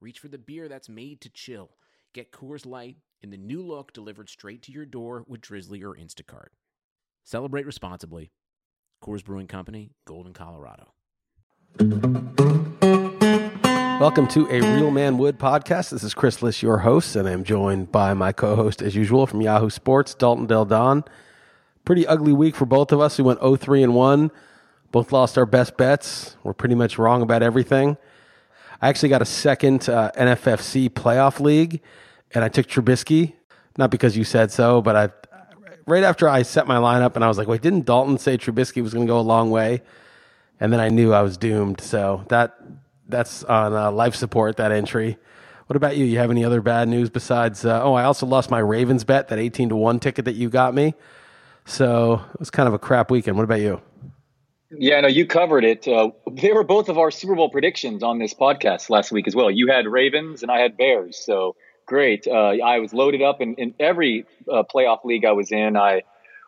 reach for the beer that's made to chill. Get Coors Light in the new look delivered straight to your door with Drizzly or Instacart. Celebrate responsibly. Coors Brewing Company, Golden, Colorado. Welcome to a Real Man Wood podcast. This is Chris Liss, your host, and I'm joined by my co-host, as usual, from Yahoo Sports, Dalton Del Don. Pretty ugly week for both of us. We went 0-3 and 1. Both lost our best bets. We're pretty much wrong about everything. I actually got a second uh, NFFC playoff league, and I took Trubisky. Not because you said so, but I right after I set my lineup, and I was like, wait, didn't Dalton say Trubisky was going to go a long way? And then I knew I was doomed. So that that's on uh, life support. That entry. What about you? You have any other bad news besides? Uh, oh, I also lost my Ravens bet, that eighteen to one ticket that you got me. So it was kind of a crap weekend. What about you? Yeah, no, you covered it. Uh, they were both of our Super Bowl predictions on this podcast last week as well. You had Ravens and I had Bears. So great. Uh, I was loaded up in, in every uh, playoff league I was in. I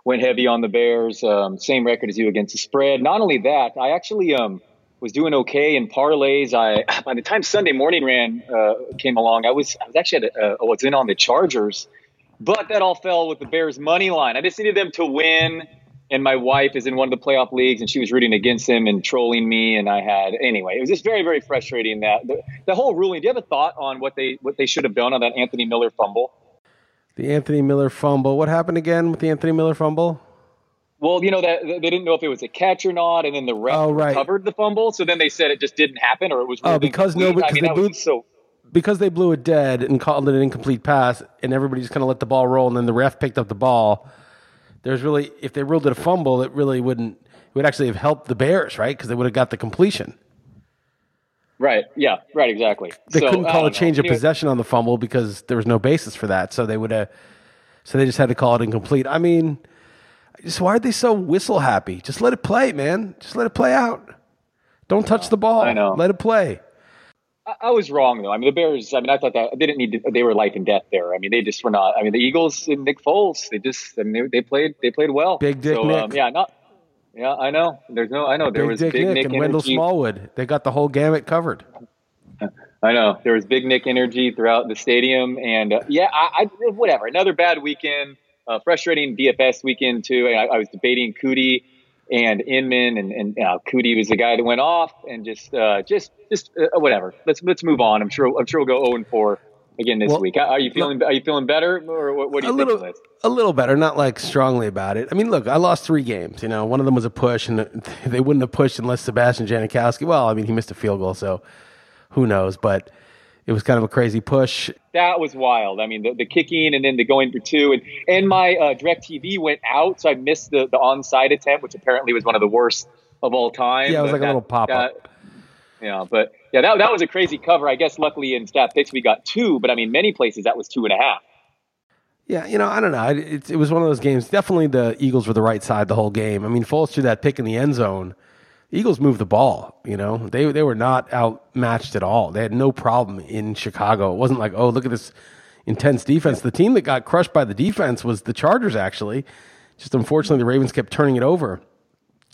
went heavy on the Bears. Um, same record as you against the spread. Not only that, I actually um, was doing okay in parlays. I by the time Sunday morning ran uh, came along, I was I was actually at was in on the Chargers, but that all fell with the Bears money line. I just needed them to win and my wife is in one of the playoff leagues and she was rooting against him and trolling me and i had anyway it was just very very frustrating that the, the, whole ruling do you have a thought on what they what they should have done on that anthony miller fumble? The anthony miller fumble. What happened again with the anthony miller fumble? Well you know that they didn't know if it was a catch or not and then the ref oh, right. covered the fumble so then they said it just didn't happen or it was oh because no because I mean, they blew so because they blew it dead and called it an incomplete pass and everybody just kind of let the ball roll and then the ref picked up the ball there's really if they ruled it a fumble, it really wouldn't. It would actually have helped the Bears, right? Because they would have got the completion. Right. Yeah. Right. Exactly. They so, couldn't call a um, change know. of possession on the fumble because there was no basis for that. So they would have. So they just had to call it incomplete. I mean, just why are they so whistle happy? Just let it play, man. Just let it play out. Don't touch the ball. I know. Let it play. I, was wrong though. I mean, the Bears. I mean, I thought that they didn't need to. They were life and death there. I mean, they just were not. I mean, the Eagles and Nick Foles. They just. I mean, they, they played. They played well. Big Dick so, Nick. Um, yeah. Not. Yeah, I know. There's no. I know there big was Dick Big Nick, Nick and Wendell Smallwood. They got the whole gamut covered. I know there was Big Nick energy throughout the stadium, and uh, yeah, I, I, whatever. Another bad weekend. Uh, frustrating DFS weekend too. I, I was debating Coody and Inman and and uh, Coody was the guy that went off and just uh, just just uh, whatever. Let's let's move on. I'm sure I'm sure we'll go 0 and 4 again this well, week. Are you feeling Are you feeling better, or what, what do you a think little, A little better, not like strongly about it. I mean, look, I lost three games. You know, one of them was a push, and they wouldn't have pushed unless Sebastian Janikowski. Well, I mean, he missed a field goal, so who knows? But it was kind of a crazy push. That was wild. I mean, the, the kicking and then the going for two, and and my uh, DirecTV went out, so I missed the the onside attempt, which apparently was one of the worst of all time. Yeah, it was like that, a little pop up. Yeah, but yeah, that that was a crazy cover. I guess luckily in stat picks we got two, but I mean, many places that was two and a half. Yeah, you know, I don't know. It, it was one of those games. Definitely, the Eagles were the right side the whole game. I mean, Foles threw that pick in the end zone Eagles moved the ball. You know, they they were not outmatched at all. They had no problem in Chicago. It wasn't like, oh, look at this intense defense. The team that got crushed by the defense was the Chargers. Actually, just unfortunately, the Ravens kept turning it over.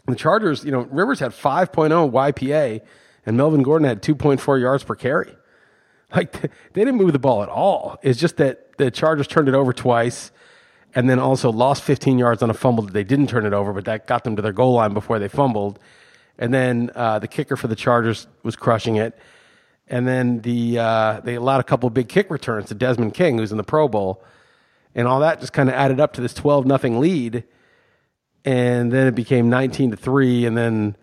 The Chargers, you know, Rivers had 5.0 YPA, and Melvin Gordon had 2.4 yards per carry. Like they didn't move the ball at all. It's just that the Chargers turned it over twice and then also lost 15 yards on a fumble that they didn't turn it over, but that got them to their goal line before they fumbled. And then uh, the kicker for the Chargers was crushing it. And then the uh, they allowed a couple big kick returns to Desmond King, who's in the Pro Bowl, and all that just kind of added up to this twelve nothing lead. And then it became nineteen to three, and then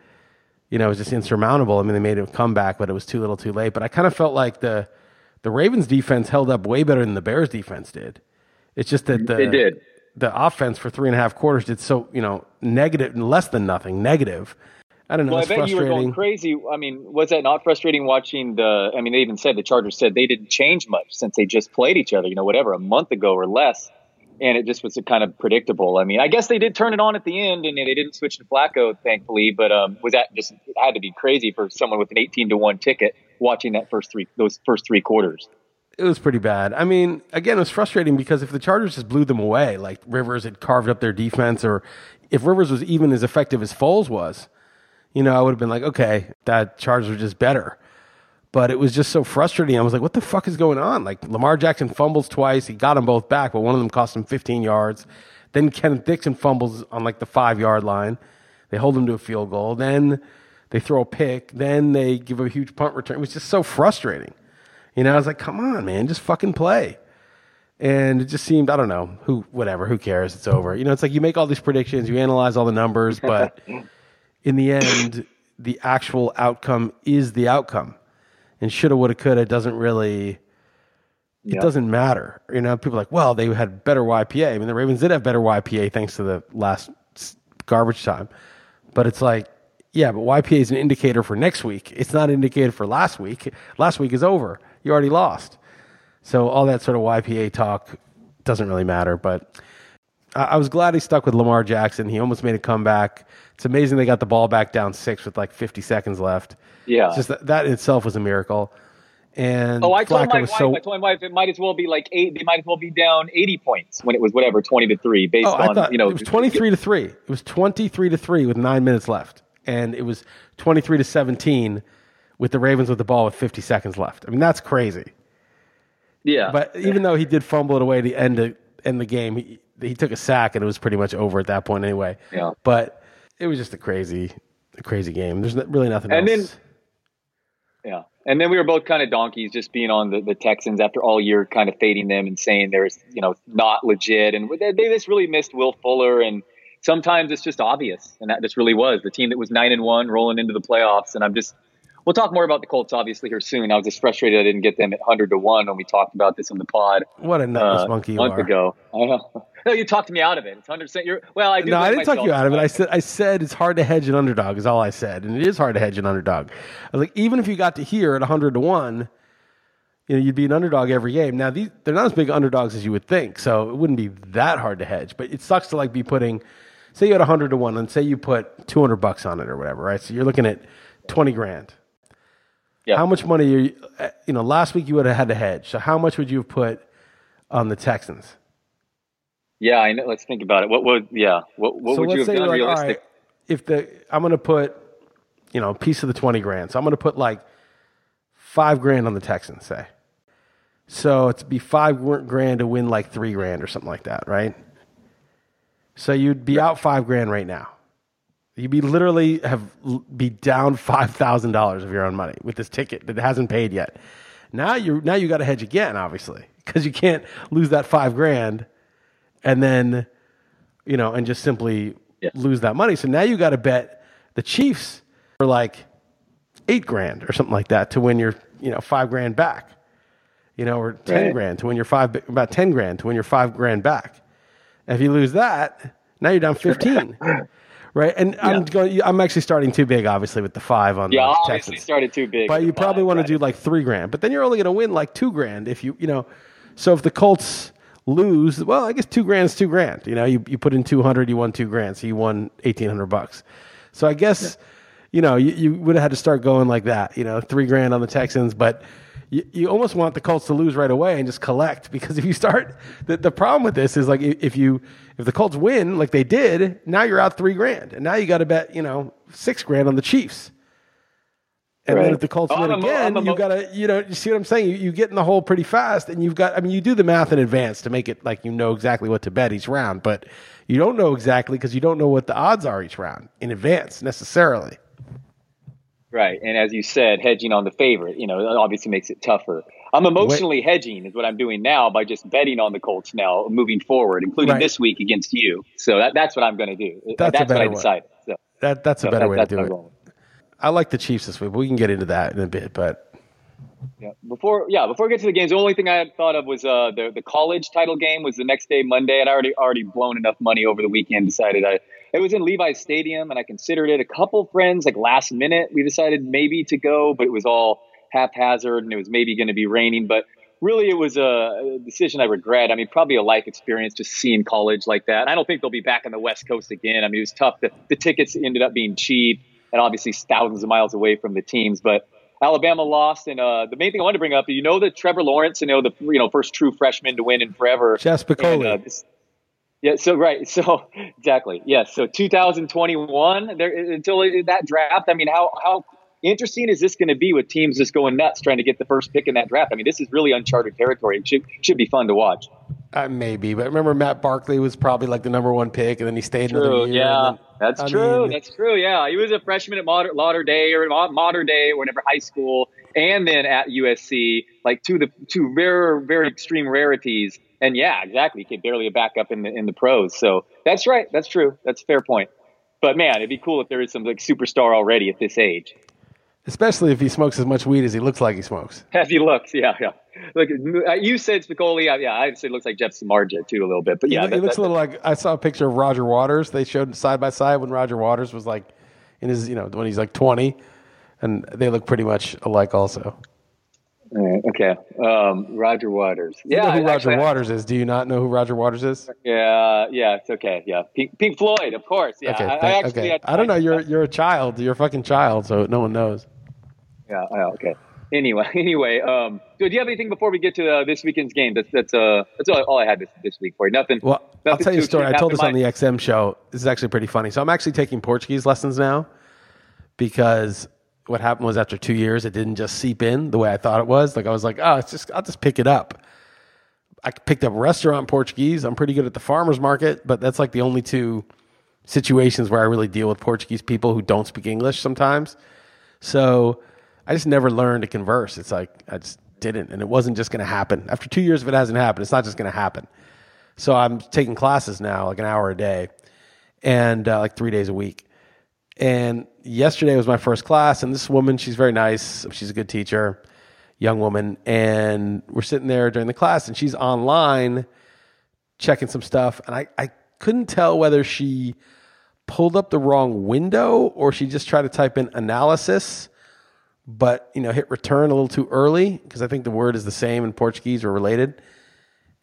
you know it was just insurmountable. I mean, they made a comeback, but it was too little, too late. But I kind of felt like the the Ravens defense held up way better than the Bears defense did. It's just that the it did the offense for three and a half quarters did so you know negative less than nothing negative I don't know. Well, I bet you were going crazy. I mean, was that not frustrating watching the? I mean, they even said the Chargers said they didn't change much since they just played each other. You know, whatever a month ago or less, and it just was kind of predictable. I mean, I guess they did turn it on at the end, and they didn't switch to Flacco, thankfully. But um, was that just it had to be crazy for someone with an eighteen to one ticket watching that first three those first three quarters? it was pretty bad. I mean, again, it was frustrating because if the Chargers just blew them away, like Rivers had carved up their defense, or if Rivers was even as effective as Foles was, you know, I would have been like, okay, that Chargers are just better. But it was just so frustrating. I was like, what the fuck is going on? Like Lamar Jackson fumbles twice. He got them both back, but one of them cost him 15 yards. Then Kenneth Dixon fumbles on like the five yard line. They hold him to a field goal. Then they throw a pick. Then they give a huge punt return. It was just so frustrating. You know, I was like, come on, man, just fucking play. And it just seemed, I don't know, who, whatever, who cares? It's over. You know, it's like you make all these predictions, you analyze all the numbers, but in the end, the actual outcome is the outcome. And shoulda, woulda, coulda doesn't really, it Yeah. doesn't matter. You know, people are like, well, they had better YPA. I mean, the Ravens did have better YPA thanks to the last garbage time. But it's like, yeah, but YPA is an indicator for next week. It's not an indicator for last week. Last week is over. You already lost. So all that sort of YPA talk doesn't really matter. But I, I was glad he stuck with Lamar Jackson. He almost made a comeback. It's amazing they got the ball back down six with like 50 seconds left. Yeah. It's just that, that in itself was a miracle. And Oh, I told Flacco my wife. so I told my wife it might as well be like eight. They might as well be down eighty points when it was whatever twenty to three, based Oh, on thought you know it was twenty three to three. It was twenty three to three with nine minutes left, and it was twenty three to seventeen with the Ravens with the ball with fifty seconds left. I mean, that's crazy. Yeah, But even though he did fumble it away to end the end the game, he, he took a sack and it was pretty much over at that point anyway. Yeah. But it was just a crazy, a crazy game. There's really nothing And else. then- Yeah. And then we were both kind of donkeys just being on the, the Texans after all year kind of fading them and saying there's, you know, not legit. And they, they just really missed Will Fuller. And sometimes it's just obvious. And that just really was the team that was nine and one rolling into the playoffs. And I'm just, we'll talk more about the Colts obviously here soon. I was just frustrated I didn't get them at 100 to one when we talked about this on the pod what a nutless uh, monkey a you month are. ago. I know. No, you talked me out of it. It's 100%. You're, well, I do. No, I didn't talk you out of it. I said I said it's hard to hedge an underdog is all I said, and it is hard to hedge an underdog. I was like, even if you got to here at hundred to one, you know, you'd be an underdog every game. Now these they're not as big underdogs as you would think, so it wouldn't be that hard to hedge. But it sucks to like be putting, say you had hundred to one, and say you put two hundred bucks on it or whatever, right? So you're looking at twenty grand. Yeah. How much money are you? You know, last week you would have had to hedge. So how much would you have put on the Texans? Yeah, I know. Let's think about it. What would, yeah. What, what so would you have done like, realistic? right, if the I'm going to put, you know, a piece of the twenty grand, so I'm going to put like five grand on the Texans, say. So it's be five grand to win like three grand or something like that, right? So you'd be out five grand right now. You'd be literally have be down five thousand dollars of your own money with this ticket that hasn't paid yet. Now you now you got to hedge again, obviously, because you can't lose that five grand, and then you know, and just simply Yeah. lose that money. So now you got to bet the Chiefs for like eight grand or something like that to win your, you know, five grand back, you know, or 10 Right. grand to win your five, about 10 grand to win your five grand back. And if you lose that, now you're down 15. right. And I'm going, I'm actually starting too big, obviously, with the five on the. Yeah, the obviously Texans. started too big. But you with probably five, want right. to do like three grand. But then you're only going to win like two grand if you, you know. So if the Colts lose, well, I guess two grand is two grand. You know, you, you put in 200, you won two grand. So you won 1800 bucks. So I guess, you know, you, you would have had to start going like that, you know, three grand on the Texans. But you, you almost want the Colts to lose right away and just collect because if you start, the, the problem with this is like if if you, if the Colts win like they did, now you're out three grand. And now you got to bet, you know, six grand on the Chiefs. And then if the Colts Oh, win I'm mo- again, a you mo- gotta, you know, you see what I'm saying? You, you get in the hole pretty fast, and you've got. I mean, you do the math in advance to make it like you know exactly what to bet each round, but you don't know exactly because you don't know what the odds are each round in advance necessarily. Right. And as you said, hedging on the favorite, you know, obviously makes it tougher. I'm emotionally hedging is what I'm doing now by just betting on the Colts now moving forward, including Right. this week against you. So that, that's what I'm going to do. That's a what I decided. So, That that's a so better that- way to do it. I like the Chiefs this week, but we can get into that in a bit. But Yeah. Before, yeah, before we get to the games, the only thing I had thought of was uh, the the college title game was the next day, Monday, and I already already blown enough money over the weekend. Decided I it was in Levi's Stadium, and I considered it. A couple friends, like last minute, we decided maybe to go, but it was all haphazard, and it was maybe going to be raining. But really, it was a decision I regret. I mean, probably a life experience just seeing college like that. I don't think they'll be back on the West Coast again. I mean, it was tough. The, the tickets ended up being cheap, and obviously thousands of miles away from the teams, but. Alabama lost, and uh, the main thing I wanted to bring up, you know, that Trevor Lawrence, you know, the you know first true freshman to win in forever. Jeff Spicoli. Uh, this, yeah, so right, so exactly, yes. So 2021, there until that draft. I mean, how how interesting is this going to be with teams just going nuts trying to get the first pick in that draft? I mean, this is really uncharted territory. It should should be fun to watch. Uh, maybe, but remember Matt Barkley was probably like the number one pick, and then he stayed true, another year. Yeah, then, that's I true. Mean, that's true. Yeah, he was a freshman at Mater, Lauderdale or Mater Dei or whatever high school, and then at USC, like two the two rare, very extreme rarities and yeah, exactly. He could barely a backup in the in the pros. So that's right. That's true. That's a fair point. But man, it'd be cool if there is some like superstar already at this age. Especially if he smokes as much weed as he looks like he smokes. As he looks, yeah, yeah. Look, you said Spicoli, yeah, I'd say it looks like Jeff Samardzija too a little bit, but yeah, he, that, looks that, a little like I saw a picture of Roger Waters. They showed side by side when Roger Waters was like in his, you know, when he's like twenty, and they look pretty much alike also. Okay. Um, Roger Waters. You yeah. know who Roger Waters is? Do you not know who Roger Waters is? Yeah. Yeah. It's okay. Yeah. Pink, Pink Floyd, of course. Yeah. Okay. I, I actually. Okay. I don't know. You're you're a child. You're a fucking child. So no one knows. Yeah. okay. Anyway. Anyway. Um. Do you have anything before we get to uh, this weekend's game? That's that's uh that's all, all I had this this week for you. Nothing. Well, nothing I'll tell you a story. I told this on the XM show. This is actually pretty funny. So I'm actually taking Portuguese lessons now because what happened was after two years, it didn't just seep in the way I thought it was. Like I was like, oh, it's just I'll just pick it up. I picked up restaurant Portuguese. I'm pretty good at the farmers market, but that's like the only two situations where I really deal with Portuguese people who don't speak English sometimes. So I just never learned to converse. It's like I just didn't, and it wasn't just going to happen. After two years, if it hasn't happened, it's not just going to happen. So I'm taking classes now, like an hour a day, and uh, like three days a week. And yesterday was my first class, and this woman, she's very nice. She's a good teacher, young woman. And we're sitting there during the class, and she's online checking some stuff. And I, I couldn't tell whether she pulled up the wrong window or she just tried to type in analysis, but you know, hit return a little too early because I think the word is the same in Portuguese or related.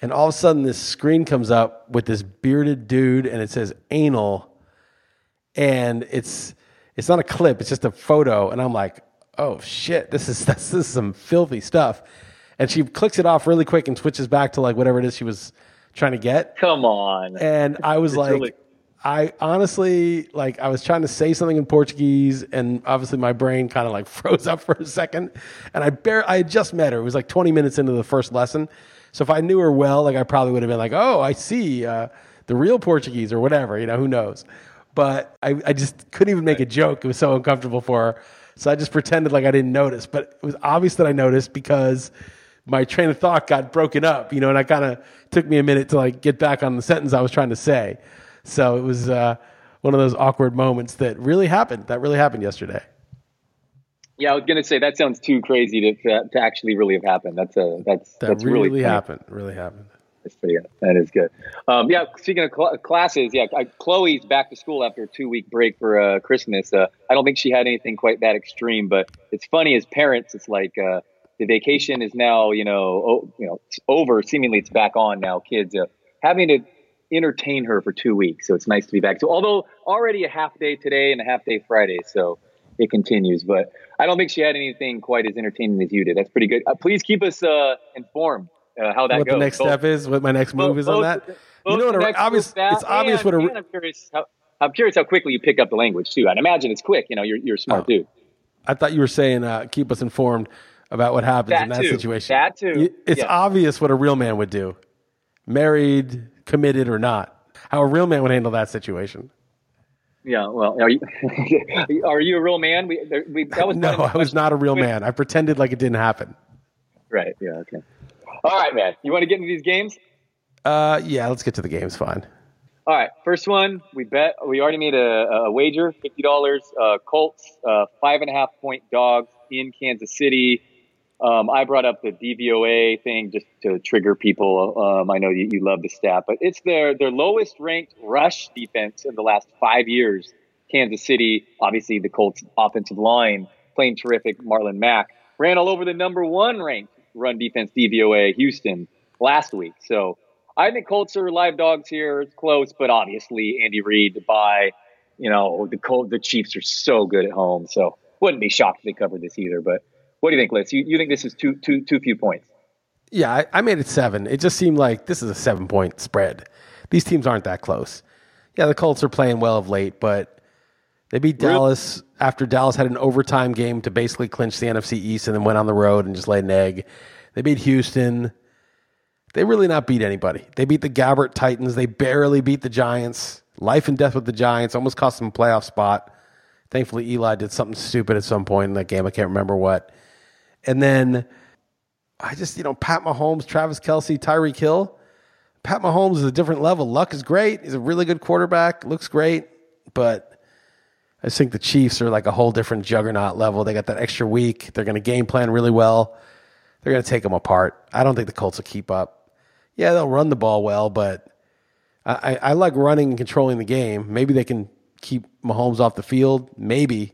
And all of a sudden, this screen comes up with this bearded dude, and it says anal and it's it's not a clip; it's just a photo, and I'm like, oh shit, this is this, is some filthy stuff. And she clicks it off really quick and switches back to like whatever it is she was trying to get. Come on. And I was it's like, really- I honestly like I was trying to say something in Portuguese, and obviously my brain kind of like froze up for a second. And I bare I had just met her. It was like 20 minutes into the first lesson. So if I knew her well, like I probably would have been like, oh, I see uh, the real Portuguese or whatever. You know, who knows? But I, I just couldn't even make a joke. It was so uncomfortable for her. So I just pretended like I didn't notice. But it was obvious that I noticed because my train of thought got broken up, you know, and I kind of took me a minute to like get back on the sentence I was trying to say. So it was uh, one of those awkward moments that really happened. That really happened yesterday. Yeah, I was gonna say that sounds too crazy to to actually really have happened. That's a that's that that's really, really happened. Really happened. That's pretty good. That is good. Um, yeah, speaking of cl- classes, yeah, I, Chloe's back to school after a two week break for uh, Christmas. Uh, I don't think she had anything quite that extreme, but it's funny as parents, it's like uh, the vacation is now, you know, oh, you know, it's over. Seemingly, it's back on now. Kids uh, having to entertain her for two weeks, so it's nice to be back. So, although already a half day today and a half day Friday, so it continues. But I don't think she had anything quite as entertaining as you did. That's pretty good. Uh, please keep us uh, informed uh, how that what goes. the next both, step is, what my next move both, is on that. you know what? obvious. It's obvious what a. I'm curious. How, I'm curious how quickly you pick up the language too. I'd imagine it's quick. You know, you're you're a smart oh, dude. I thought you were saying uh, keep us informed about what happens that in that too. situation. That too. It's yeah. obvious what a real man would do, married, committed or not. How a real man would handle that situation. Yeah, well, are you are you a real man? We, we that was no, I was not a real man. I pretended like it didn't happen. Right. Yeah. Okay. All right, man. You want to get into these games? Uh, yeah. Let's get to the games. Fine. All right. First one, we bet. We already made a, a wager, fifty dollars. Uh, Colts, uh, five and a half point dogs in Kansas City. Um, I brought up the DVOA thing just to trigger people. Um, I know you, you love the stat, but it's their their lowest ranked rush defense in the last five years. Kansas City, obviously the Colts offensive line playing terrific. Marlon Mack ran all over the number one ranked run defense DVOA Houston last week. So I think Colts are live dogs here. It's close, but obviously Andy Reid by you know the Colt, the Chiefs are so good at home. So wouldn't be shocked if they covered this either. But what do you think, Liss? You, you think this is too too too few points? Yeah, I, I made it seven. It just seemed like this is a seven point spread. These teams aren't that close. Yeah, the Colts are playing well of late, but they beat? Dallas after Dallas had an overtime game to basically clinch the NFC East and then went on the road and just laid an egg. They beat Houston. They really not beat anybody. They beat the Gabbert Titans. They barely beat the Giants. Life and death with the Giants. Almost cost them a playoff spot. Thankfully, Eli did something stupid at some point in that game. I can't remember what. And then I just, you know, Pat Mahomes, Travis Kelce, Tyreek Hill. Pat Mahomes is a different level. Luck is great. He's a really good quarterback. Looks great. But I just think the Chiefs are like a whole different juggernaut level. They got that extra week. They're going to game plan really well. They're going to take them apart. I don't think the Colts will keep up. Yeah, they'll run the ball well, but I, I like running and controlling the game. Maybe they can keep Mahomes off the field. Maybe.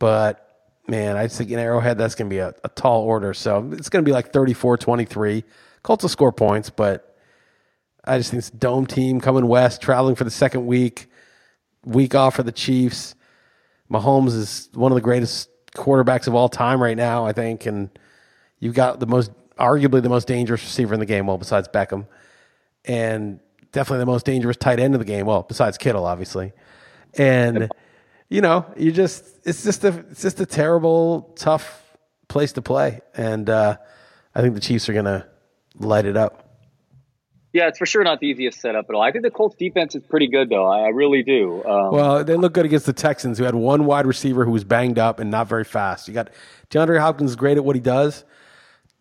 But man, I think in Arrowhead that's going to be a, a, tall order. So it's going to be like 34 23. Colts will score points, but I just think it's dome team coming west, traveling for the second week, week off for the Chiefs. Mahomes is one of the greatest quarterbacks of all time right now, I think. And you've got the most, arguably the most dangerous receiver in the game, well, besides Beckham. And definitely the most dangerous tight end of the game, well, besides Kittle, obviously. And you know, you just it's just a it's just a terrible, tough place to play, and uh, I think the Chiefs are going to light it up. Yeah, it's for sure not the easiest setup at all. I think the Colts defense is pretty good, though. I, really do. Um, well, they look good against the Texans, who had one wide receiver who was banged up and not very fast. You got DeAndre Hopkins great at what he does.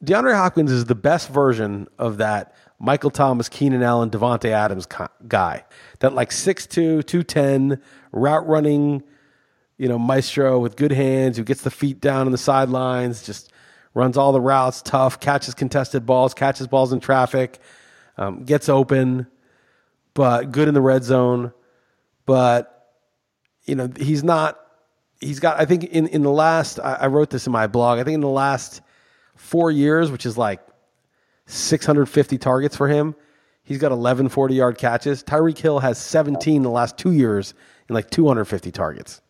DeAndre Hopkins is the best version of that Michael Thomas, Keenan Allen, Davante Adams guy. That like 6'2", 210, route running you know, maestro with good hands who gets the feet down on the sidelines, just runs all the routes, tough, catches contested balls, catches balls in traffic, um, gets open, but good in the red zone. But, you know, he's not, he's got, I think in, in the last, I, I wrote this in my blog, I think in the last four years, which is like 650 targets for him, he's got 11 40 yard catches. Tyreek Hill has 17 in the last two years and like 250 targets.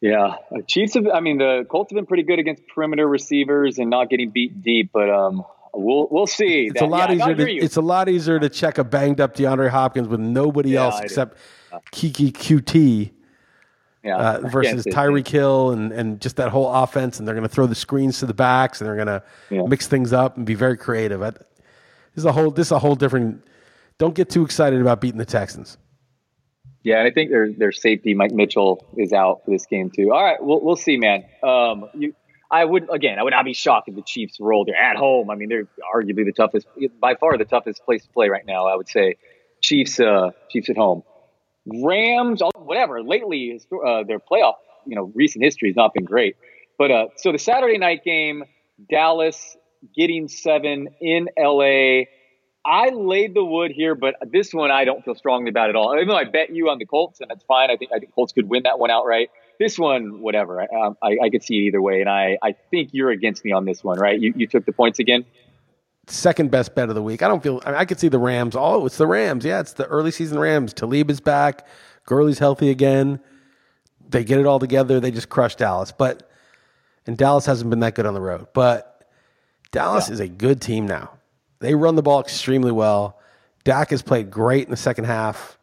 Yeah, Chiefs have. I mean, the Colts have been pretty good against perimeter receivers and not getting beat deep, but um, we'll we'll see. It's that, a lot yeah, easier. To, it's a lot easier to check a banged up DeAndre Hopkins with nobody yeah, else except Keke Coutee. Yeah, uh, versus Tyreek Hill and, and just that whole offense, and they're going to throw the screens to the backs, and they're going to yeah. mix things up and be very creative. I, this is a whole this is a whole different. Don't get too excited about beating the Texans. Yeah, I think their their safety Mike Mitchell is out for this game too. All right, we'll we'll see, man. Um, you, I would again, I would not be shocked if the Chiefs rolled. They're at home. I mean, they're arguably the toughest, by far the toughest place to play right now. I would say Chiefs, uh, Chiefs at home. Rams, whatever. Lately, uh, their playoff, you know, recent history has not been great. But uh, so the Saturday night game, Dallas getting seven in LA. I laid the wood here, but this one I don't feel strongly about at all. Even though I bet you on the Colts, and that's fine. I think I think Colts could win that one outright. This one, whatever. I, um, I, I could see it either way, and I, I think you're against me on this one, right? You, you took the points again. Second best bet of the week. I don't feel. I, mean, I could see the Rams. Oh, it's the Rams. Yeah, it's the early season Rams. Talib is back. Gurley's healthy again. They get it all together. They just crush Dallas, but and Dallas hasn't been that good on the road. But Dallas yeah. is a good team now. They run the ball extremely well. Dak has played great in the second half.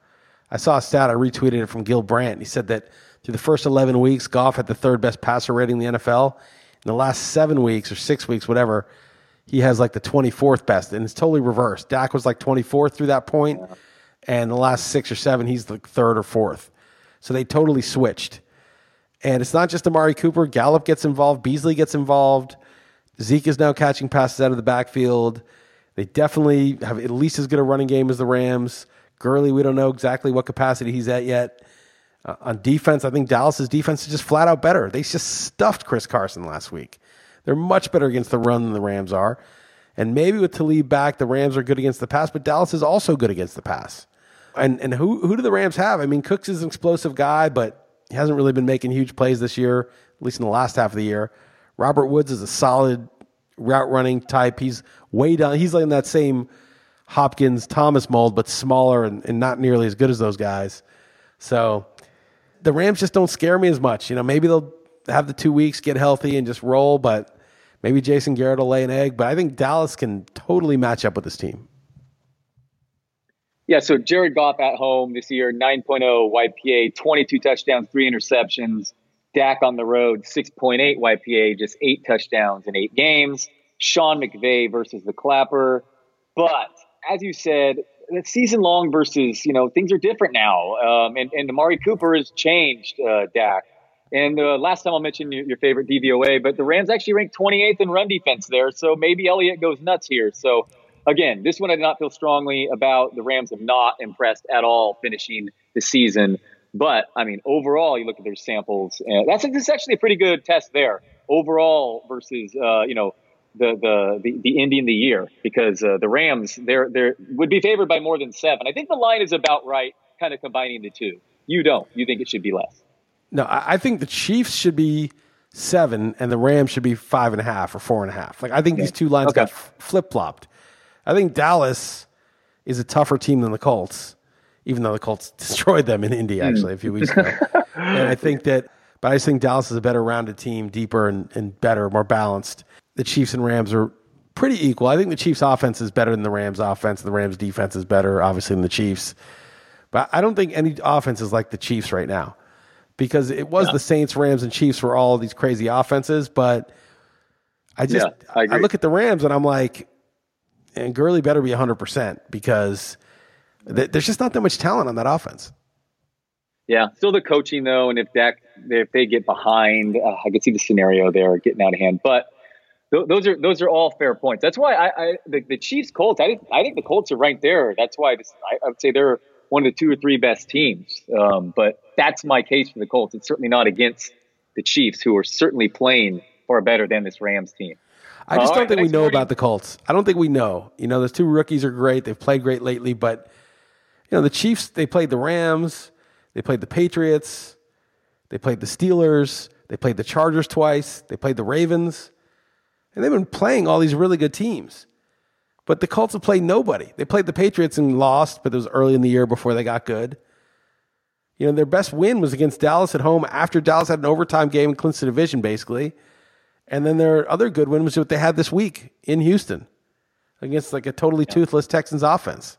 I saw a stat, I retweeted it from Gil Brandt. He said that through the first 11 weeks, Goff had the third best passer rating in the NFL. In the last seven weeks or six weeks, whatever, he has like the 24th best. And it's totally reversed. Dak was like 24th through that point, And the last six or seven, he's the third or fourth. So they totally switched. And it's not just Amari Cooper. Gallup gets involved. Beasley gets involved. Zeke is now catching passes out of the backfield. They definitely have at least as good a running game as the Rams. Gurley, we don't know exactly what capacity he's at yet. Uh, on defense, I think Dallas's defense is just flat out better. They just stuffed Chris Carson last week. They're much better against the run than the Rams are. And maybe with Talib back, the Rams are good against the pass, but Dallas is also good against the pass. And and who who do the Rams have? I mean, Cooks is an explosive guy, but he hasn't really been making huge plays this year, at least in the last half of the year. Robert Woods is a solid route running type. He's way down. He's like in that same Hopkins Thomas mold, but smaller and, and not nearly as good as those guys. So the Rams just don't scare me as much. You know, maybe they'll have the two weeks, get healthy, and just roll, but maybe Jason Garrett will lay an egg. But I think Dallas can totally match up with this team. Yeah, so Jared Goff at home this year, 9.0 YPA, 22 touchdowns, three interceptions. Dak on the road, 6.8 YPA, just eight touchdowns in eight games. Sean McVay versus the Clapper. But as you said, season long versus, you know, things are different now. Um, and, and Amari Cooper has changed uh, Dak. And uh, last time I'll mention your, your, favorite DVOA, but the Rams actually ranked 28th in run defense there. So maybe Elliott goes nuts here. So again, this one I did not feel strongly about. The Rams have not impressed at all finishing the season. But I mean, overall, you look at their samples, and that's, that's actually a pretty good test there. Overall versus, uh, you know, the the the, the Indy in the year because uh, the Rams they're they're would be favored by more than seven. I think the line is about right, kind of combining the two. You don't. You think it should be less? No, I think the Chiefs should be seven, and the Rams should be five and a half or four and a half. Like I think okay. these two lines okay. got flip flopped. I think Dallas is a tougher team than the Colts, even though the Colts destroyed them in Indy actually a few weeks ago. and I think that, but I just think Dallas is a better rounded team, deeper and, and better, more balanced the Chiefs and Rams are pretty equal. I think the Chiefs offense is better than the Rams offense. The Rams defense is better, obviously, than the Chiefs. But I don't think any offense is like the Chiefs right now because it was yeah. the Saints, Rams, and Chiefs for all these crazy offenses. But I just yeah, I, I, look at the Rams and I'm like, and Gurley better be 100% because th- there's just not that much talent on that offense. Yeah, still the coaching though, and if Dak if they get behind, uh, I could see the scenario there getting out of hand. But those are those are all fair points. That's why I, I the, the, Chiefs Colts. I think I think the Colts are right there. That's why this, I, I, would say they're one of the two or three best teams. Um, but that's my case for the Colts. It's certainly not against the Chiefs, who are certainly playing far better than this Rams team. I just don't right, think we know about the Colts. I don't think we know. You know, those two rookies are great. They've played great lately, but you know, the Chiefs. They played the Rams. They played the Patriots. They played the Steelers. They played the Chargers twice. They played the Ravens. And they've been playing all these really good teams. But the Colts have played nobody. They played the Patriots and lost, but it was early in the year before they got good. You know, their best win was against Dallas at home after Dallas had an overtime game and clinched the division, basically. And then their other good win was what they had this week in Houston against like a totally yeah. toothless Texans offense.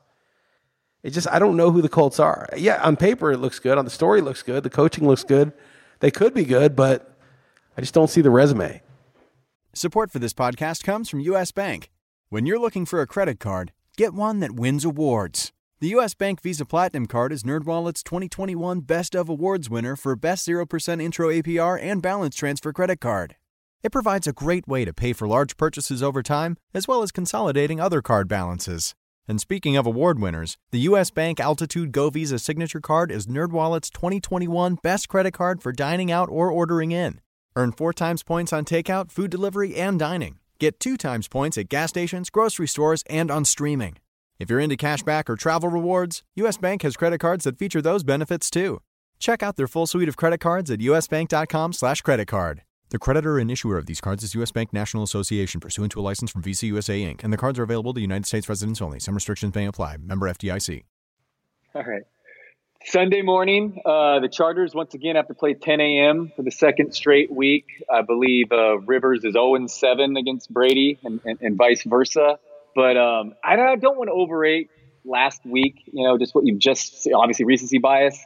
It just, I don't know who the Colts are. Yeah, on paper it looks good. On the story it looks good. The coaching looks good. They could be good, but I just don't see the resume. Support for this podcast comes from U.S. Bank. When you're looking for a credit card, get one that wins awards. The U.S. Bank Visa Platinum Card is NerdWallet's 2021 Best of Awards winner for Best 0% Intro APR and Balance Transfer Credit Card. It provides a great way to pay for large purchases over time, as well as consolidating other card balances. And speaking of award winners, the U.S. Bank Altitude Go Visa Signature Card is NerdWallet's 2021 Best Credit Card for dining out or ordering in. Earn four times points on takeout, food delivery, and dining. Get two times points at gas stations, grocery stores, and on streaming. If you're into cashback or travel rewards, US Bank has credit cards that feature those benefits too. Check out their full suite of credit cards at usbank.com slash credit card. The creditor and issuer of these cards is U.S. Bank National Association pursuant to a license from Visa USA Inc., and the cards are available to United States residents only. Some restrictions may apply. Member FDIC. All right. Sunday morning, uh, the Chargers once again have to play 10 a.m. for the second straight week. I believe uh, Rivers is 0 7 against Brady and, and, and vice versa. But um, I, don't, I don't want to overrate last week, you know, just what you've just obviously recency bias.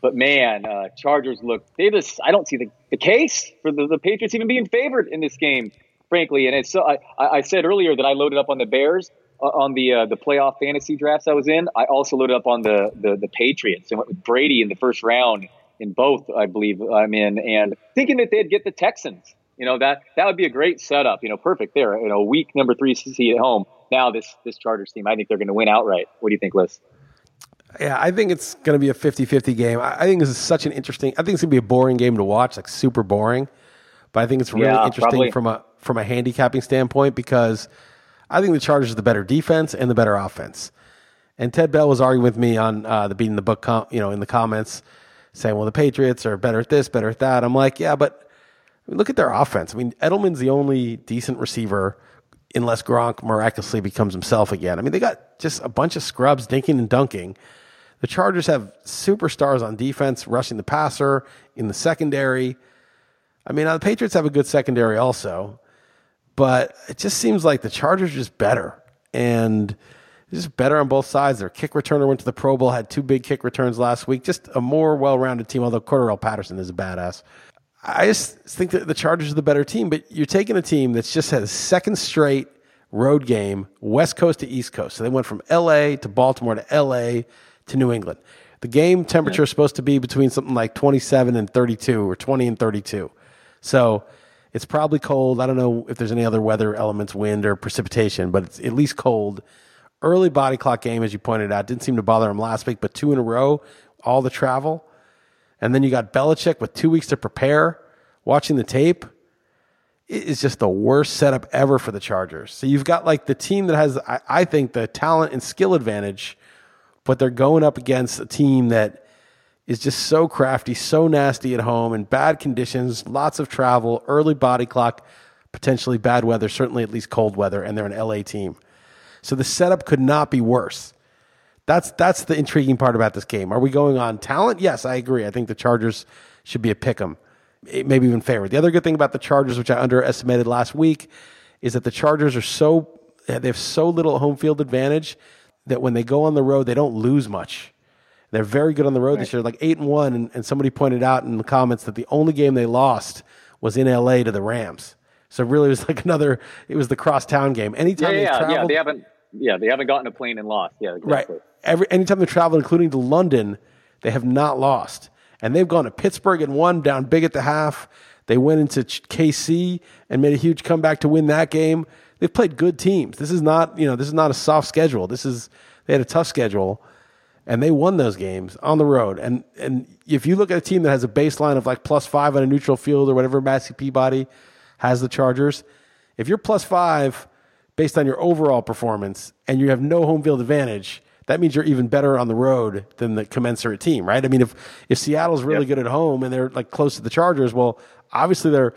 But man, uh, Chargers look, they just, I don't see the, the case for the, the Patriots even being favored in this game, frankly. And it's so, I, I said earlier that I loaded up on the Bears. Uh, on the uh, the playoff fantasy drafts I was in, I also loaded up on the the, the Patriots and went with Brady in the first round in both. I believe I'm in, and thinking that they'd get the Texans. You know that that would be a great setup. You know, perfect there. You know, week number three seed at home. Now this this Chargers team, I think they're going to win outright. What do you think, Liss? Yeah, I think it's going to be a 50-50 game. I think this is such an interesting. I think it's going to be a boring game to watch, like super boring. But I think it's really yeah, interesting probably. from a from a handicapping standpoint because I think the Chargers are the better defense and the better offense. And Ted Bell was arguing with me on uh, the beating the book, com- you know, in the comments, saying, "Well, the Patriots are better at this, better at that." I'm like, "Yeah, but look at their offense. I mean, Edelman's the only decent receiver, unless Gronk miraculously becomes himself again. I mean, they got just a bunch of scrubs dinking and dunking." The Chargers have superstars on defense, rushing the passer in the secondary. I mean, the Patriots have a good secondary also, but it just seems like the Chargers are just better and just better on both sides. Their kick returner went to the Pro Bowl, had two big kick returns last week. Just a more well-rounded team. Although Cordarrelle Patterson is a badass. I just think that the Chargers are the better team. But you're taking a team that's just had a second straight road game, West Coast to East Coast. So they went from L.A. to Baltimore to L.A to New England. The game temperature is supposed to be between something like 27 and 32 or 20 and 32. So it's probably cold. I don't know if there's any other weather elements, wind or precipitation, but it's at least cold. Early body clock game, as you pointed out, didn't seem to bother him last week, but two in a row, all the travel. And then you got Belichick with two weeks to prepare, watching the tape. It is just the worst setup ever for the Chargers. So you've got like the team that has, I, I think, the talent and skill advantage but they're going up against a team that is just so crafty, so nasty at home in bad conditions, lots of travel, early body clock, potentially bad weather, certainly at least cold weather, and they're an LA team. So the setup could not be worse. That's that's the intriguing part about this game. Are we going on talent? Yes, I agree. I think the Chargers should be a pick 'em, maybe even favorite. The other good thing about the Chargers, which I underestimated last week, is that the Chargers are so they have so little home field advantage that when they go on the road, they don't lose much. They're very good on the road right. this year, like eight and one. And, and, somebody pointed out in the comments that the only game they lost was in LA to the Rams. So really, it was like another. It was the crosstown game. Anytime yeah, yeah, traveled, yeah, they haven't. Yeah, they haven't gotten a plane and lost. Yeah, exactly. right. Every anytime they travel, including to London, they have not lost, and they've gone to Pittsburgh and won down big at the half. They went into KC and made a huge comeback to win that game they've played good teams. This is not, you know, this is not a soft schedule. This is they had a tough schedule and they won those games on the road. And and if you look at a team that has a baseline of like plus five on a neutral field or whatever Massey Peabody has the Chargers, if you're plus five based on your overall performance and you have no home field advantage, that means you're even better on the road than the commensurate team, right? I mean, if if Seattle's really yep. good at home and they're like close to the Chargers, well, obviously they're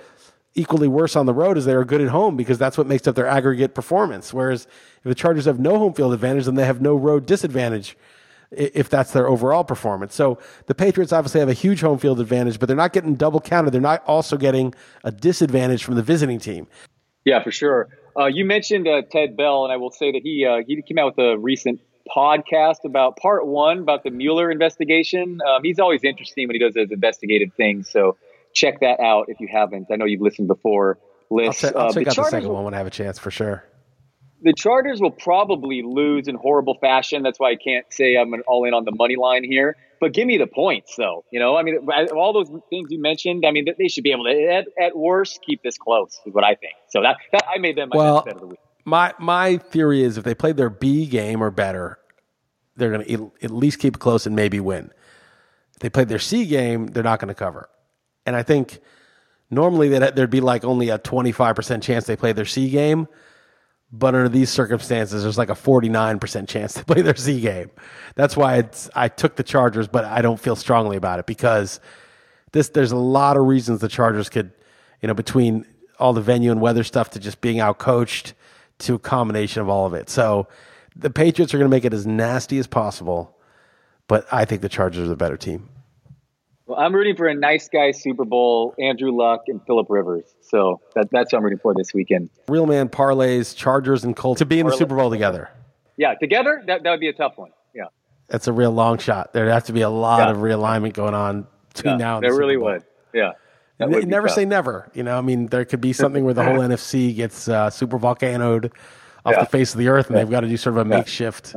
equally worse on the road as they are good at home because that's what makes up their aggregate performance. Whereas if the Chargers have no home field advantage, then they have no road disadvantage if that's their overall performance. So the Patriots obviously have a huge home field advantage, but they're not getting double counted. They're not also getting a disadvantage from the visiting team. Yeah, for sure. Uh, you mentioned uh, Ted Bell, and I will say that he uh, he came out with a recent podcast about part one about the Mueller investigation. Um, he's always interesting when he does those investigative things. So check that out if you haven't. I know you've listened before. List. I'll, I'll check out the second one when I have a chance for sure. The Chargers will probably lose in horrible fashion. That's why I can't say I'm all in on the money line here. But give me the points, though. You know, I mean, all those things you mentioned. I mean, they should be able to, at, at worst, keep this close. Is what I think. So that, that I made them my well, best bet of the week. My my theory is if they play their B game or better, they're going to at least keep it close and maybe win. If they played their C game, they're not going to cover. And I think normally that there'd be like only a 25% chance they play their C game. But under these circumstances, there's like a 49% chance to play their C game. That's why it's, I took the Chargers, but I don't feel strongly about it because this, there's a lot of reasons the Chargers could, you know, between all the venue and weather stuff to just being out coached to a combination of all of it. So the Patriots are going to make it as nasty as possible, but I think the Chargers are the better team. Well, I'm rooting for a nice guy Super Bowl, Andrew Luck and Philip Rivers. So that, that's what I'm rooting for this weekend. Real man parlays, Chargers and Colts to be in the Super Bowl together. Yeah, together that, that would be a tough one. Yeah, that's a real long shot. There'd have to be a lot yeah. of realignment going on between yeah, now and there the really would. Yeah. Would never tough. say never. You know, I mean, there could be something where the whole NFC gets uh, super volcanoed off yeah. the face of the earth, and they've got to do sort of a makeshift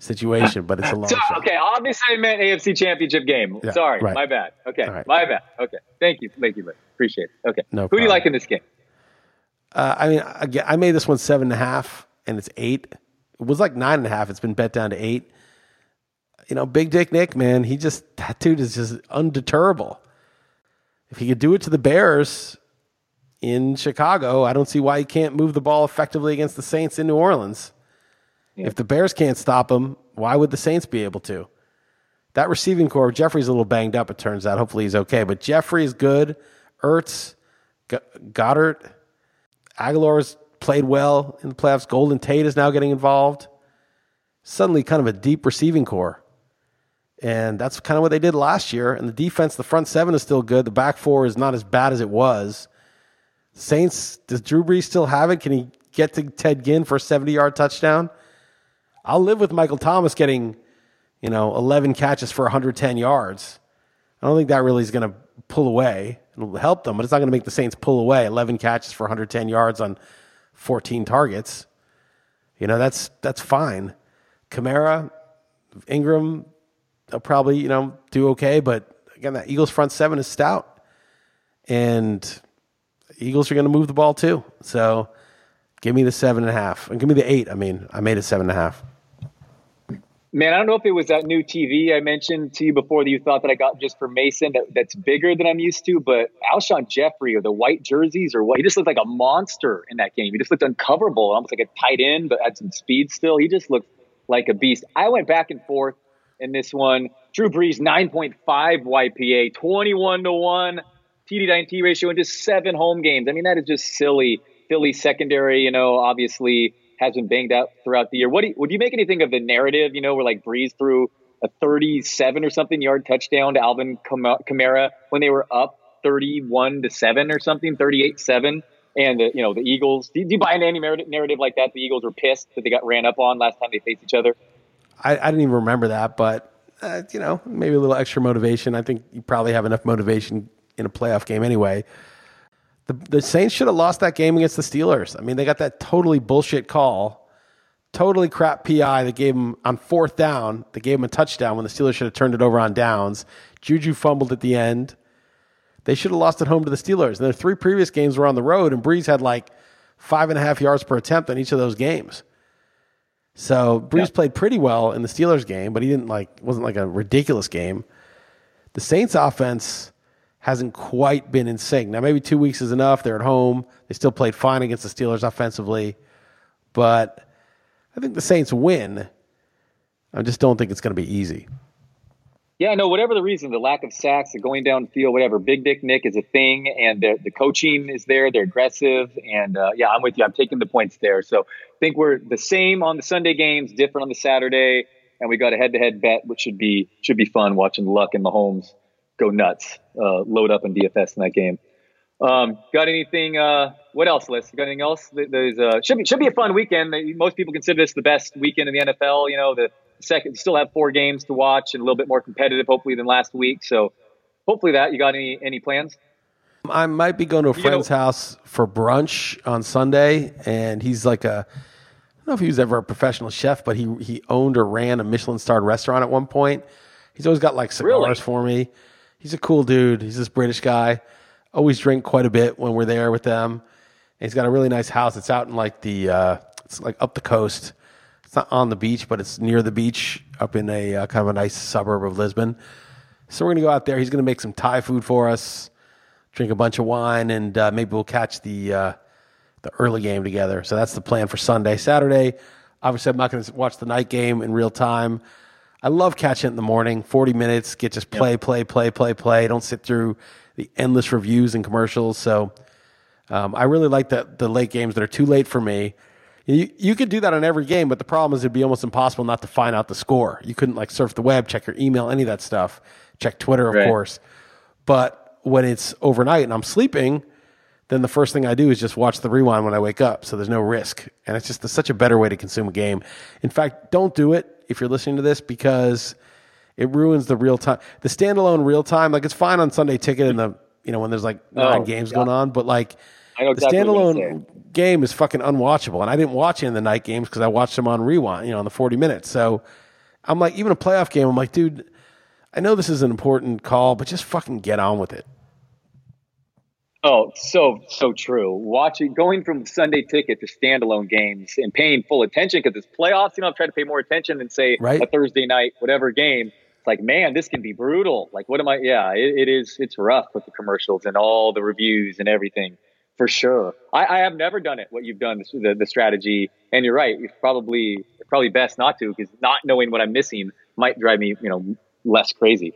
situation, but it's a long so, shot. Okay, obviously I meant AFC Championship game. Yeah, Sorry, right. my bad. Okay, right. my bad. Okay, thank you, thank you, appreciate it. Okay, no who problem. do you like in this game? Uh, I mean, again, I made this one seven and a half, and it's eight. It was like nine and a half. It's been bet down to eight. You know, Big Dick Nick, man, he just that dude is just undeterrable. If he could do it to the Bears, in Chicago. I don't see why he can't move the ball effectively against the Saints in New Orleans. If the Bears can't stop him, why would the Saints be able to? That receiving corps, Jeffery's a little banged up, it turns out. Hopefully he's okay. But Jeffery is good. Ertz, G- Goedert, Agholor's played well in the playoffs. Golden Tate is now getting involved. Suddenly, kind of a deep receiving corps. And that's kind of what they did last year. And the defense, the front seven is still good. The back four is not as bad as it was. Saints, does Drew Brees still have it? Can he get to Ted Ginn for a 70 yard touchdown? I'll live with Michael Thomas getting, you know, 11 catches for 110 yards. I don't think that really is going to pull away. It'll help them, but it's not going to make the Saints pull away. 11 catches for 110 yards on 14 targets. You know, that's that's fine. Kamara, Ingram, they'll probably, you know, do okay, but again, that Eagles front seven is stout. And Eagles are going to move the ball too. So give me the seven and a half. And give me the eight. I mean, I made it seven and a half. Man, I don't know if it was that new TV I mentioned to you before that you thought that I got just for Mason that, that's bigger than I'm used to, but Alshon Jeffery or the white jerseys or what, he just looked like a monster in that game. He just looked uncoverable, almost like a tight end, but had some speed still. He just looked like a beast. I went back and forth in this one. Drew Brees, 9.5 YPA, 21 to 1 TD 9T ratio in just seven home games. I mean, that is just silly. Philly secondary, you know, obviously has been banged out throughout the year. What do you, would you make anything of the narrative? You know, where like Brees threw a 37 or something yard touchdown to Alvin Kamara when they were up 31 to seven or something, 38 seven. And the, you know the Eagles. Do, do you buy into any narrative like that? The Eagles were pissed that they got ran up on last time they faced each other. I, I didn't even remember that, but uh, you know, maybe a little extra motivation. I think you probably have enough motivation in a playoff game anyway. The, the Saints should have lost that game against the Steelers. I mean, they got that totally bullshit call, totally crap PI that gave them on fourth down. They gave them a touchdown when the Steelers should have turned it over on downs. Juju fumbled at the end. They should have lost at home to the Steelers. And their three previous games were on the road, and Brees had like five and a half yards per attempt on each of those games. So Brees yeah. played pretty well in the Steelers game, but he didn't like wasn't like a ridiculous game. The Saints offense hasn't quite been in sync. Now, maybe two weeks is enough. They're at home. They still played fine against the Steelers offensively, but I think the Saints win. I just don't think it's going to be easy. Yeah, no, whatever the reason, the lack of sacks, the going downfield, whatever. Big Dick Nick is a thing, and the, the coaching is there. They're aggressive, and uh, yeah, I'm with you. I'm taking the points there. So I think we're the same on the Sunday games, different on the Saturday, and we got a head-to-head bet, which should be should be fun watching Luck and Mahomes go nuts, uh, load up in DFS in that game. Um, got anything? Uh, what else, Liss? Got anything else? There's uh, should be should be a fun weekend. Most people consider this the best weekend in the NFL. You know, the second still have four games to watch and a little bit more competitive, hopefully, than last week. So, hopefully, that you got any any plans? I might be going to a friend's you know, house for brunch on Sunday, and he's like a. I don't know if he was ever a professional chef, but he he owned or ran a Michelin starred restaurant at one point. He's always got like cigars really? for me he's a cool dude. He's this British guy. Always drink quite a bit when we're there with them. And he's got a really nice house. It's out in like the uh, it's like up the coast. It's not on the beach, but it's near the beach, up in a uh, kind of a nice suburb of Lisbon. So we're gonna go out there. He's gonna make some Thai food for us, drink a bunch of wine, and uh, maybe we'll catch the uh, the early game together. So that's the plan for Sunday. Saturday, obviously, I'm not gonna watch the night game in real time. I love catching it in the morning, 40 minutes, get just play, yep. play, play, play, play. Don't sit through the endless reviews and commercials. So um, I really like the, the late games that are too late for me. You, you could do that on every game, but the problem is it'd be almost impossible not to find out the score. You couldn't like surf the web, check your email, any of that stuff. Check Twitter, of right. course. But when it's overnight and I'm sleeping, then the first thing I do is just watch the rewind when I wake up. So there's no risk. And it's just such a better way to consume a game. In fact, don't do it if you're listening to this because it ruins the real time. The standalone real time, like it's fine on Sunday Ticket and the you know when there's like nine oh, games yeah. going on, but like the standalone game is fucking unwatchable. And I didn't watch it in the night games because I watched them on rewind, you know, on the 40 minutes. So I'm like, even a playoff game, I'm like, dude, I know this is an important call, but just fucking get on with it. Oh, so so true. Watching, going from Sunday ticket to standalone games and paying full attention because it's playoffs. You know, I'm trying to pay more attention than say right. a Thursday night whatever game. It's like, man, this can be brutal. Like, what am I? Yeah, it, it is. It's rough with the commercials and all the reviews and everything. For sure. I, I have never done it, what you've done, the, the strategy. And you're right. It's probably, probably best not to because not knowing what I'm missing might drive me, you know, less crazy.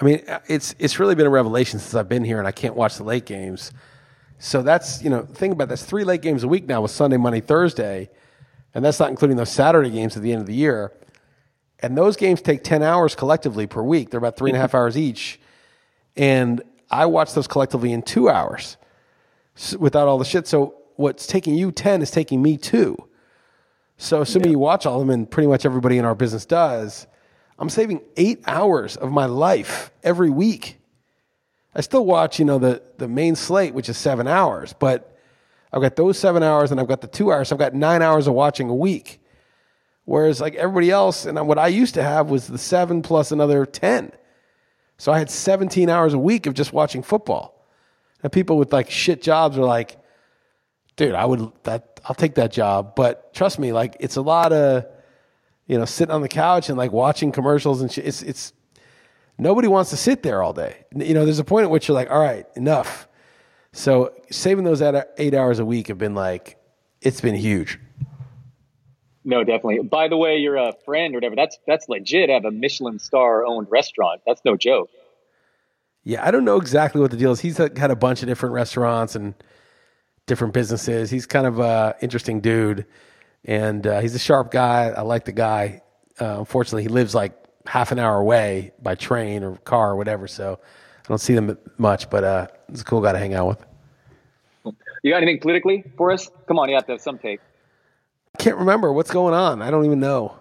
I mean, it's it's really been a revelation since I've been here, and I can't watch the late games. So that's you know, think about this: three late games a week now with Sunday, Monday, Thursday, and that's not including those Saturday games at the end of the year. And those games take ten hours collectively per week. They're about three and a half mm-hmm. hours each, and I watch those collectively in two hours without all the shit. So what's taking you ten is taking me two. So assuming yeah. you watch all of them, and pretty much everybody in our business does I'm saving eight hours of my life every week. I still watch, you know, the, the main slate, which is seven hours, but I've got those seven hours and I've got the two hours. So I've got nine hours of watching a week. Whereas, like everybody else, and what I used to have was the seven plus another 10. So I had 17 hours a week of just watching football. And people with like shit jobs are like, dude, I would, that, I'll take that job. But trust me, like, it's a lot of, you know, sitting on the couch and like watching commercials and shit. It's, it's, nobody wants to sit there all day. You know, there's a point at which you're like, all right, enough. So saving those eight hours a week have been like, it's been huge. No, definitely. By the way, you're a uh, friend or whatever. That's that's legit. Have a Michelin star owned restaurant. That's no joke. Yeah, I don't know exactly what the deal is. He's had a bunch of different restaurants and different businesses. He's kind of a interesting dude and uh, he's a sharp guy. I like the guy. Uh, unfortunately, he lives like half an hour away by train or car or whatever, so I don't see them much. But uh, he's a cool guy to hang out with. You got anything politically for us? Come on, you have to have some take. I can't remember what's going on. I don't even know.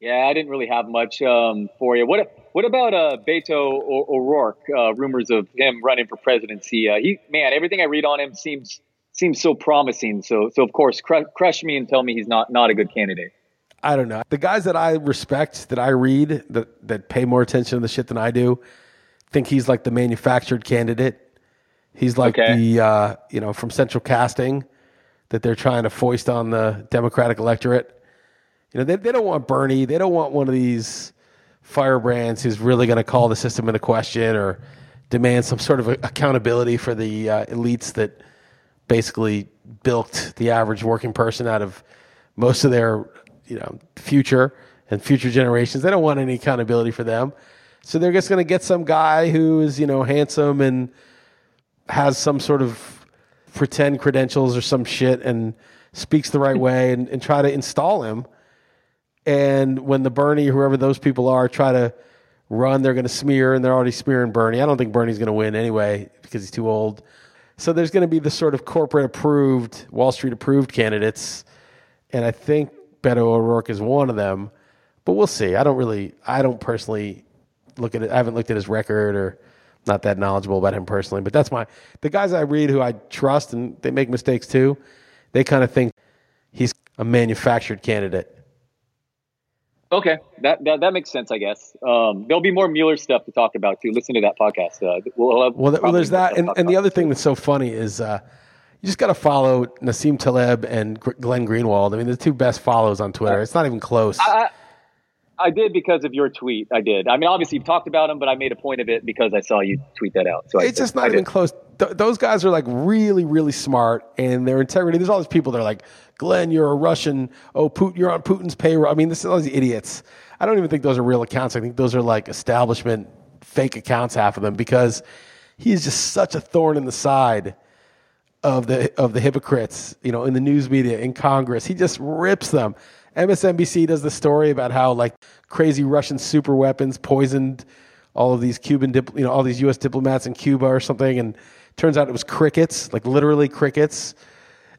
Yeah, I didn't really have much um, for you. What what about uh, Beto O'Rourke? Uh, rumors of him running for presidency. Uh, he man, everything I read on him seems seems so promising. So, so of course, crush, crush me and tell me he's not not a good candidate. I don't know. The guys that I respect, that I read, that that pay more attention to the shit than I do, think he's like the manufactured candidate. He's like okay. the uh, you know from Central Casting that they're trying to foist on the Democratic electorate. You know, they they don't want Bernie. They don't want one of these firebrands who's really going to call the system into question or demand some sort of accountability for the uh, elites that basically bilked the average working person out of most of their you know future and future generations. They don't want any accountability for them, so they're just going to get some guy who is you know handsome and has some sort of pretend credentials or some shit and speaks the right way and, and try to install him. And when the Bernie, whoever those people are, try to run, they're going to smear, and they're already smearing Bernie. I don't think Bernie's going to win anyway because he's too old. So there's going to be the sort of corporate approved, Wall Street approved candidates, and I think Beto O'Rourke is one of them. But we'll see. I don't really, I don't personally look at it. I haven't looked at his record or not that knowledgeable about him personally. But that's my the guys I read who I trust, and they make mistakes too. They kind of think he's a manufactured candidate. Okay, that, that that makes sense, I guess. Um, there'll be more Mueller stuff to talk about too. Listen to that podcast. Uh, we'll have well, well there's that, and, and the other thing that's so funny is uh, you just got to follow Nassim Taleb and Glenn Greenwald. I mean, the two best follows on Twitter. It's not even close. I, I did because of your tweet. I did. I mean, obviously you've talked about them, but I made a point of it because I saw you tweet that out. So it's just not I even did. close. Th- those guys are like really, really smart, and their integrity. There's all these people that are like Glenn, you're a Russian. Oh, Putin, you're on Putin's payroll. I mean, this is all these idiots. I don't even think those are real accounts. I think those are like establishment fake accounts, half of them, because he is just such a thorn in the side of the of the hypocrites. You know, in the news media, in Congress, he just rips them. MSNBC does the story about how like crazy Russian super weapons poisoned all of these Cuban, dip, you know, all these U.S. diplomats in Cuba or something, and turns out it was crickets, like literally crickets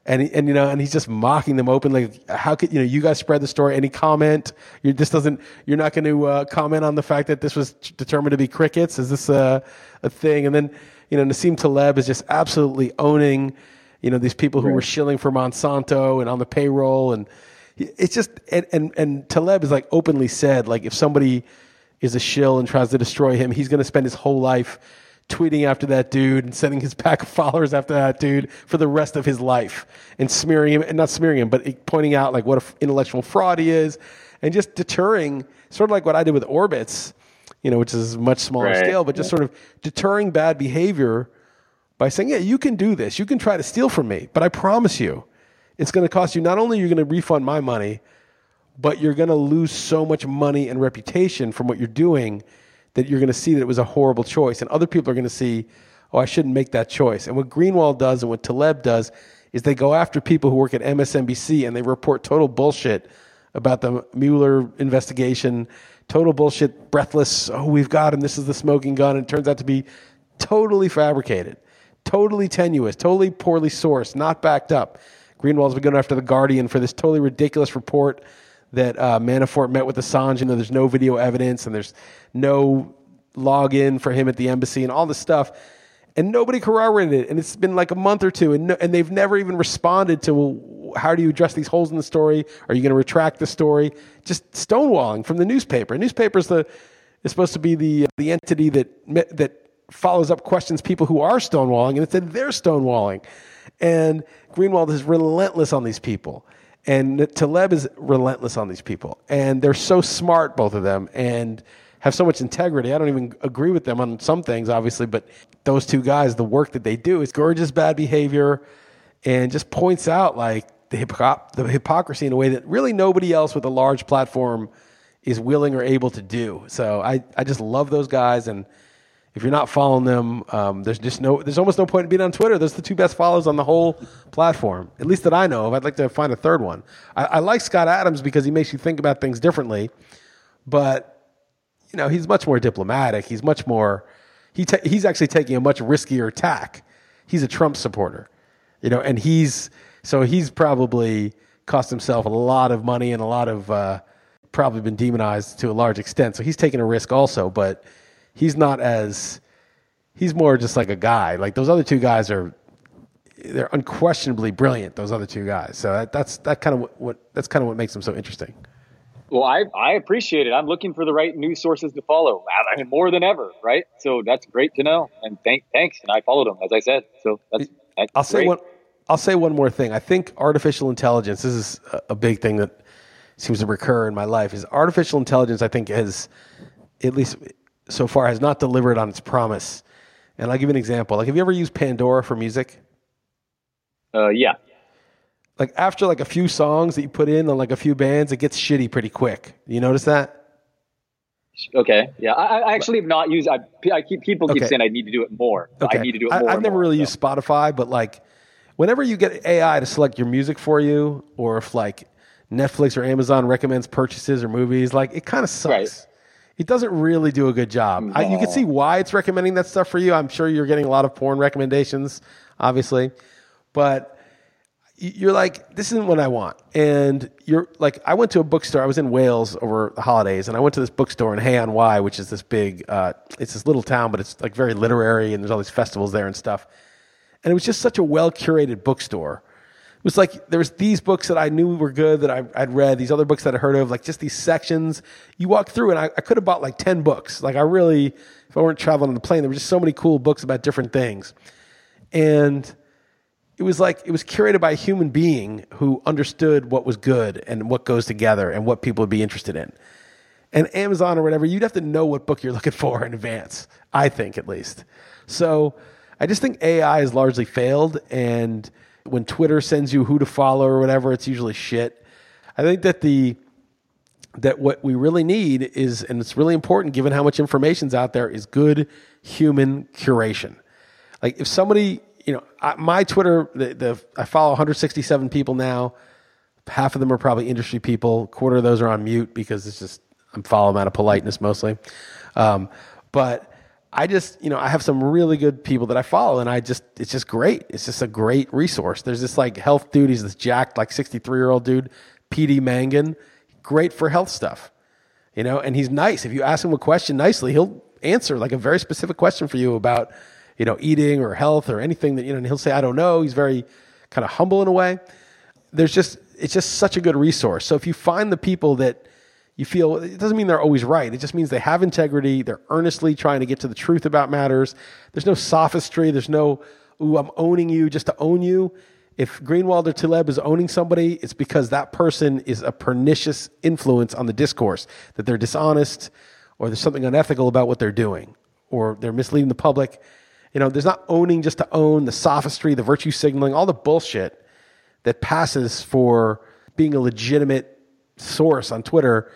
and and you know, and he's just mocking them openly. Like, How could you know? You guys spread the story. Any comment? You this doesn't. You're not going to uh, comment on the fact that this was determined to be crickets. Is this a a thing? And then you know, Nassim Taleb is just absolutely owning. You know, these people who right. were shilling for Monsanto and on the payroll, and it's just and and and Taleb is like openly said like if somebody is a shill and tries to destroy him, he's going to spend his whole life tweeting after that dude and sending his pack of followers after that dude for the rest of his life and smearing him and not smearing him but pointing out like what an intellectual fraud he is and just deterring sort of like what I did with Orbitz you know which is much smaller right. scale but just sort of deterring bad behavior by saying, yeah, you can do this. You can try to steal from me, but I promise you, it's going to cost you not only you're going to refund my money, but you're going to lose so much money and reputation from what you're doing that you're going to see that it was a horrible choice. And other people are going to see, oh, I shouldn't make that choice. And what Greenwald does and what Taleb does is they go after people who work at MSNBC and they report total bullshit about the Mueller investigation, total bullshit, breathless, oh, we've got him, this is the smoking gun. And it turns out to be totally fabricated, totally tenuous, totally poorly sourced, not backed up. Greenwald's been going after the Guardian for this totally ridiculous report that uh, Manafort met with Assange. Know, there's no video evidence and there's no login for him at the embassy and all this stuff. And nobody corroborated it. And it's been like a month or two, and, no, and they've never even responded to, well, how do you address these holes in the story? Are you going to retract the story? Just stonewalling from the newspaper. Newspaper's the is supposed to be the the entity that that follows up questions people who are stonewalling, and instead they're stonewalling. And Greenwald is relentless on these people. And Taleb is relentless on these people. And they're so smart, both of them, and have so much integrity. I don't even agree with them on some things, obviously, but those two guys, the work that they do is gorgeous bad behavior and just points out like the, hypocr- the hypocrisy in a way that really nobody else with a large platform is willing or able to do. So I, I just love those guys. And if you're not following them, um, there's just no, there's almost no point in being on Twitter. Those are the two best follows on the whole platform, at least that I know of. I'd like to find a third one. I, I like Scott Adams because he makes you think about things differently, but you know he's much more diplomatic. He's much more. He ta- he's actually taking a much riskier tack. He's a Trump supporter, you know, and he's so he's probably cost himself a lot of money and a lot of uh, probably been demonized to a large extent. So he's taking a risk also, but he's not as he's more just like a guy. Like those other two guys are they're unquestionably brilliant. Those other two guys. So that, that's that kind of what, what that's kind of what makes them so interesting. Well, I I appreciate it. I'm looking for the right news sources to follow. I mean, more than ever, right? So that's great to know. And thank thanks. And I followed them as I said. So that's. that's I'll say one. I'll say one more thing. I think artificial intelligence. This is a, a big thing that seems to recur in my life. Is artificial intelligence? I think has at least so far has not delivered on its promise. And I'll give you an example. Like, have you ever used Pandora for music? Uh, yeah. Like after like a few songs that you put in on like a few bands, it gets shitty pretty quick. You notice that? Okay. Yeah. I, I actually have not used. I, I keep people keep Okay. saying I need to do it more. I need to do it more. I, have never more, really so. used Spotify, but like whenever you get AI to select your music for you, or if like Netflix or Amazon recommends purchases or movies, like it kind of sucks. Right. It doesn't really do a good job. I, you can see why it's recommending that stuff for you. I'm sure you're getting a lot of porn recommendations, obviously, but you're like, this isn't what I want. And you're like, I went to a bookstore. I was in Wales over the holidays, and I went to this bookstore in Hay on Wye, which is this big, uh, it's this little town, but it's like very literary, and there's all these festivals there and stuff. And it was just such a well curated bookstore. It was like there was these books that I knew were good that I, I'd read, these other books that I heard of, like just these sections. You walk through, and I, I could have bought like ten books. Like I really, if I weren't traveling on the plane, there were just so many cool books about different things. And it was like it was curated by a human being who understood what was good and what goes together and what people would be interested in. And Amazon or whatever, you'd have to know what book you're looking for in advance, I think at least. So I just think AI has largely failed. And when Twitter sends you who to follow or whatever, it's usually shit. I think that the that what we really need is, and it's really important given how much information's out there, is good human curation. Like if somebody, you know, I, my Twitter, the, the I follow 167 people now. Half of them are probably industry people. A quarter of those are on mute because it's just I'm following them out of politeness mostly. Um, but I just, you know, I have some really good people that I follow, and I just, it's just great. It's just a great resource. There's this like health dude. He's this jacked, like 63 year old dude, PD Mangan, great for health stuff, you know, and he's nice. If you ask him a question nicely, he'll answer like a very specific question for you about, you know, eating or health or anything that, you know, and he'll say, I don't know. He's very kind of humble in a way. There's just, it's just such a good resource. So if you find the people that, you feel it doesn't mean they're always right. It just means they have integrity. They're earnestly trying to get to the truth about matters. There's no sophistry. There's no, ooh, I'm owning you just to own you. If Greenwald or Taleb is owning somebody, it's because that person is a pernicious influence on the discourse, that they're dishonest or there's something unethical about what they're doing or they're misleading the public. You know, there's not owning just to own the sophistry, the virtue signaling, all the bullshit that passes for being a legitimate source on Twitter.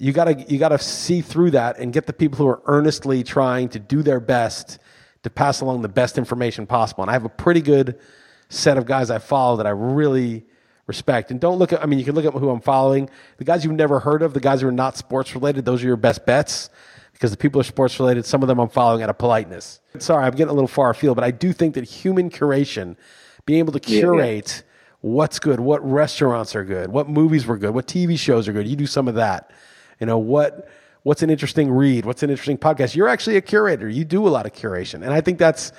You gotta you gotta see through that and get the people who are earnestly trying to do their best to pass along the best information possible. And I have a pretty good set of guys I follow that I really respect. And don't look at I mean you can look at who I'm following. The guys you've never heard of, the guys who are not sports related, those are your best bets because the people who are sports related, some of them I'm following out of politeness. Sorry, I'm getting a little far afield, but I do think that human curation, being able to curate yeah, yeah. what's good, what restaurants are good, what movies were good, what TV shows are good, you do some of that. You know, what what's an interesting read, what's an interesting podcast. You're actually a curator. You do a lot of curation. And I think that's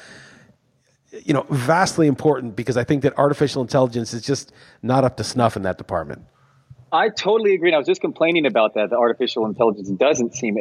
you know, vastly important because I think that artificial intelligence is just not up to snuff in that department. I totally agree. And I was just complaining about that. The artificial intelligence doesn't seem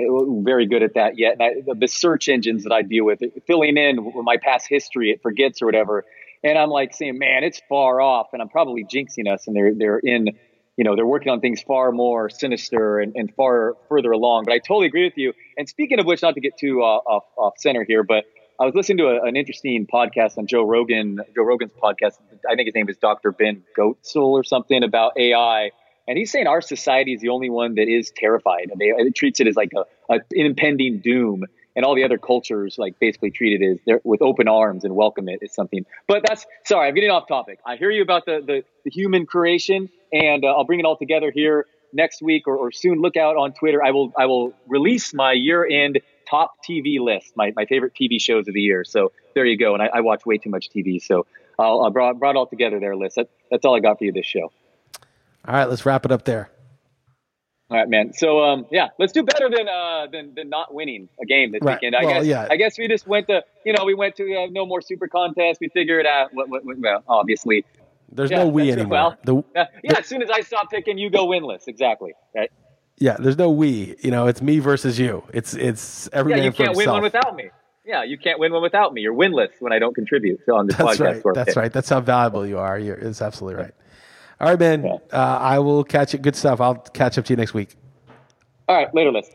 very good at that yet. I, the search engines that I deal with, filling in my past history, it forgets or whatever. And I'm like saying, man, it's far off. And I'm probably jinxing us. And they're they're in, you know, they're working on things far more sinister and, and far further along. But I totally agree with you. And speaking of which, not to get too uh, off off center here, but I was listening to a, an interesting podcast on Joe Rogan, Joe Rogan's podcast. I think his name is Dr. Ben Goertzel or something about AI and he's saying our society is the only one that is terrified. And they, it treats it as like a, a, an impending doom, and all the other cultures like basically treat it as they're with open arms and welcome it as something. But that's sorry, I'm getting off topic. I hear you about the the, the human creation, and uh, I'll bring it all together here next week or, or soon. Look out on Twitter. I will I will release my year end top TV list, my, my favorite TV shows of the year. So there you go. And I, I watch way too much TV, so I'll, I brought brought it all together there, list. That, that's all I got for you this show. All right, let's wrap it up there. All right, man. So, um, yeah, let's do better than uh, than than not winning a game this right. weekend. I well, guess. Yeah. I guess we just went to, you know, we went to uh, no more super contest. We figured out what, what, what well, obviously. There's yeah, no we anymore. Well, the, yeah, yeah the, as soon as I stop picking, you go winless. Exactly. Right. Yeah, there's no we. You know, it's me versus you. It's it's every yeah, you can't win one without me. Yeah, you can't win one without me. You're winless when I don't contribute on this That's podcast. Right. That's right. That's how valuable you are. You're, it's absolutely right. All right, man. Uh, I will catch it. Good stuff. I'll catch up to you next week. All right. Later, Liss.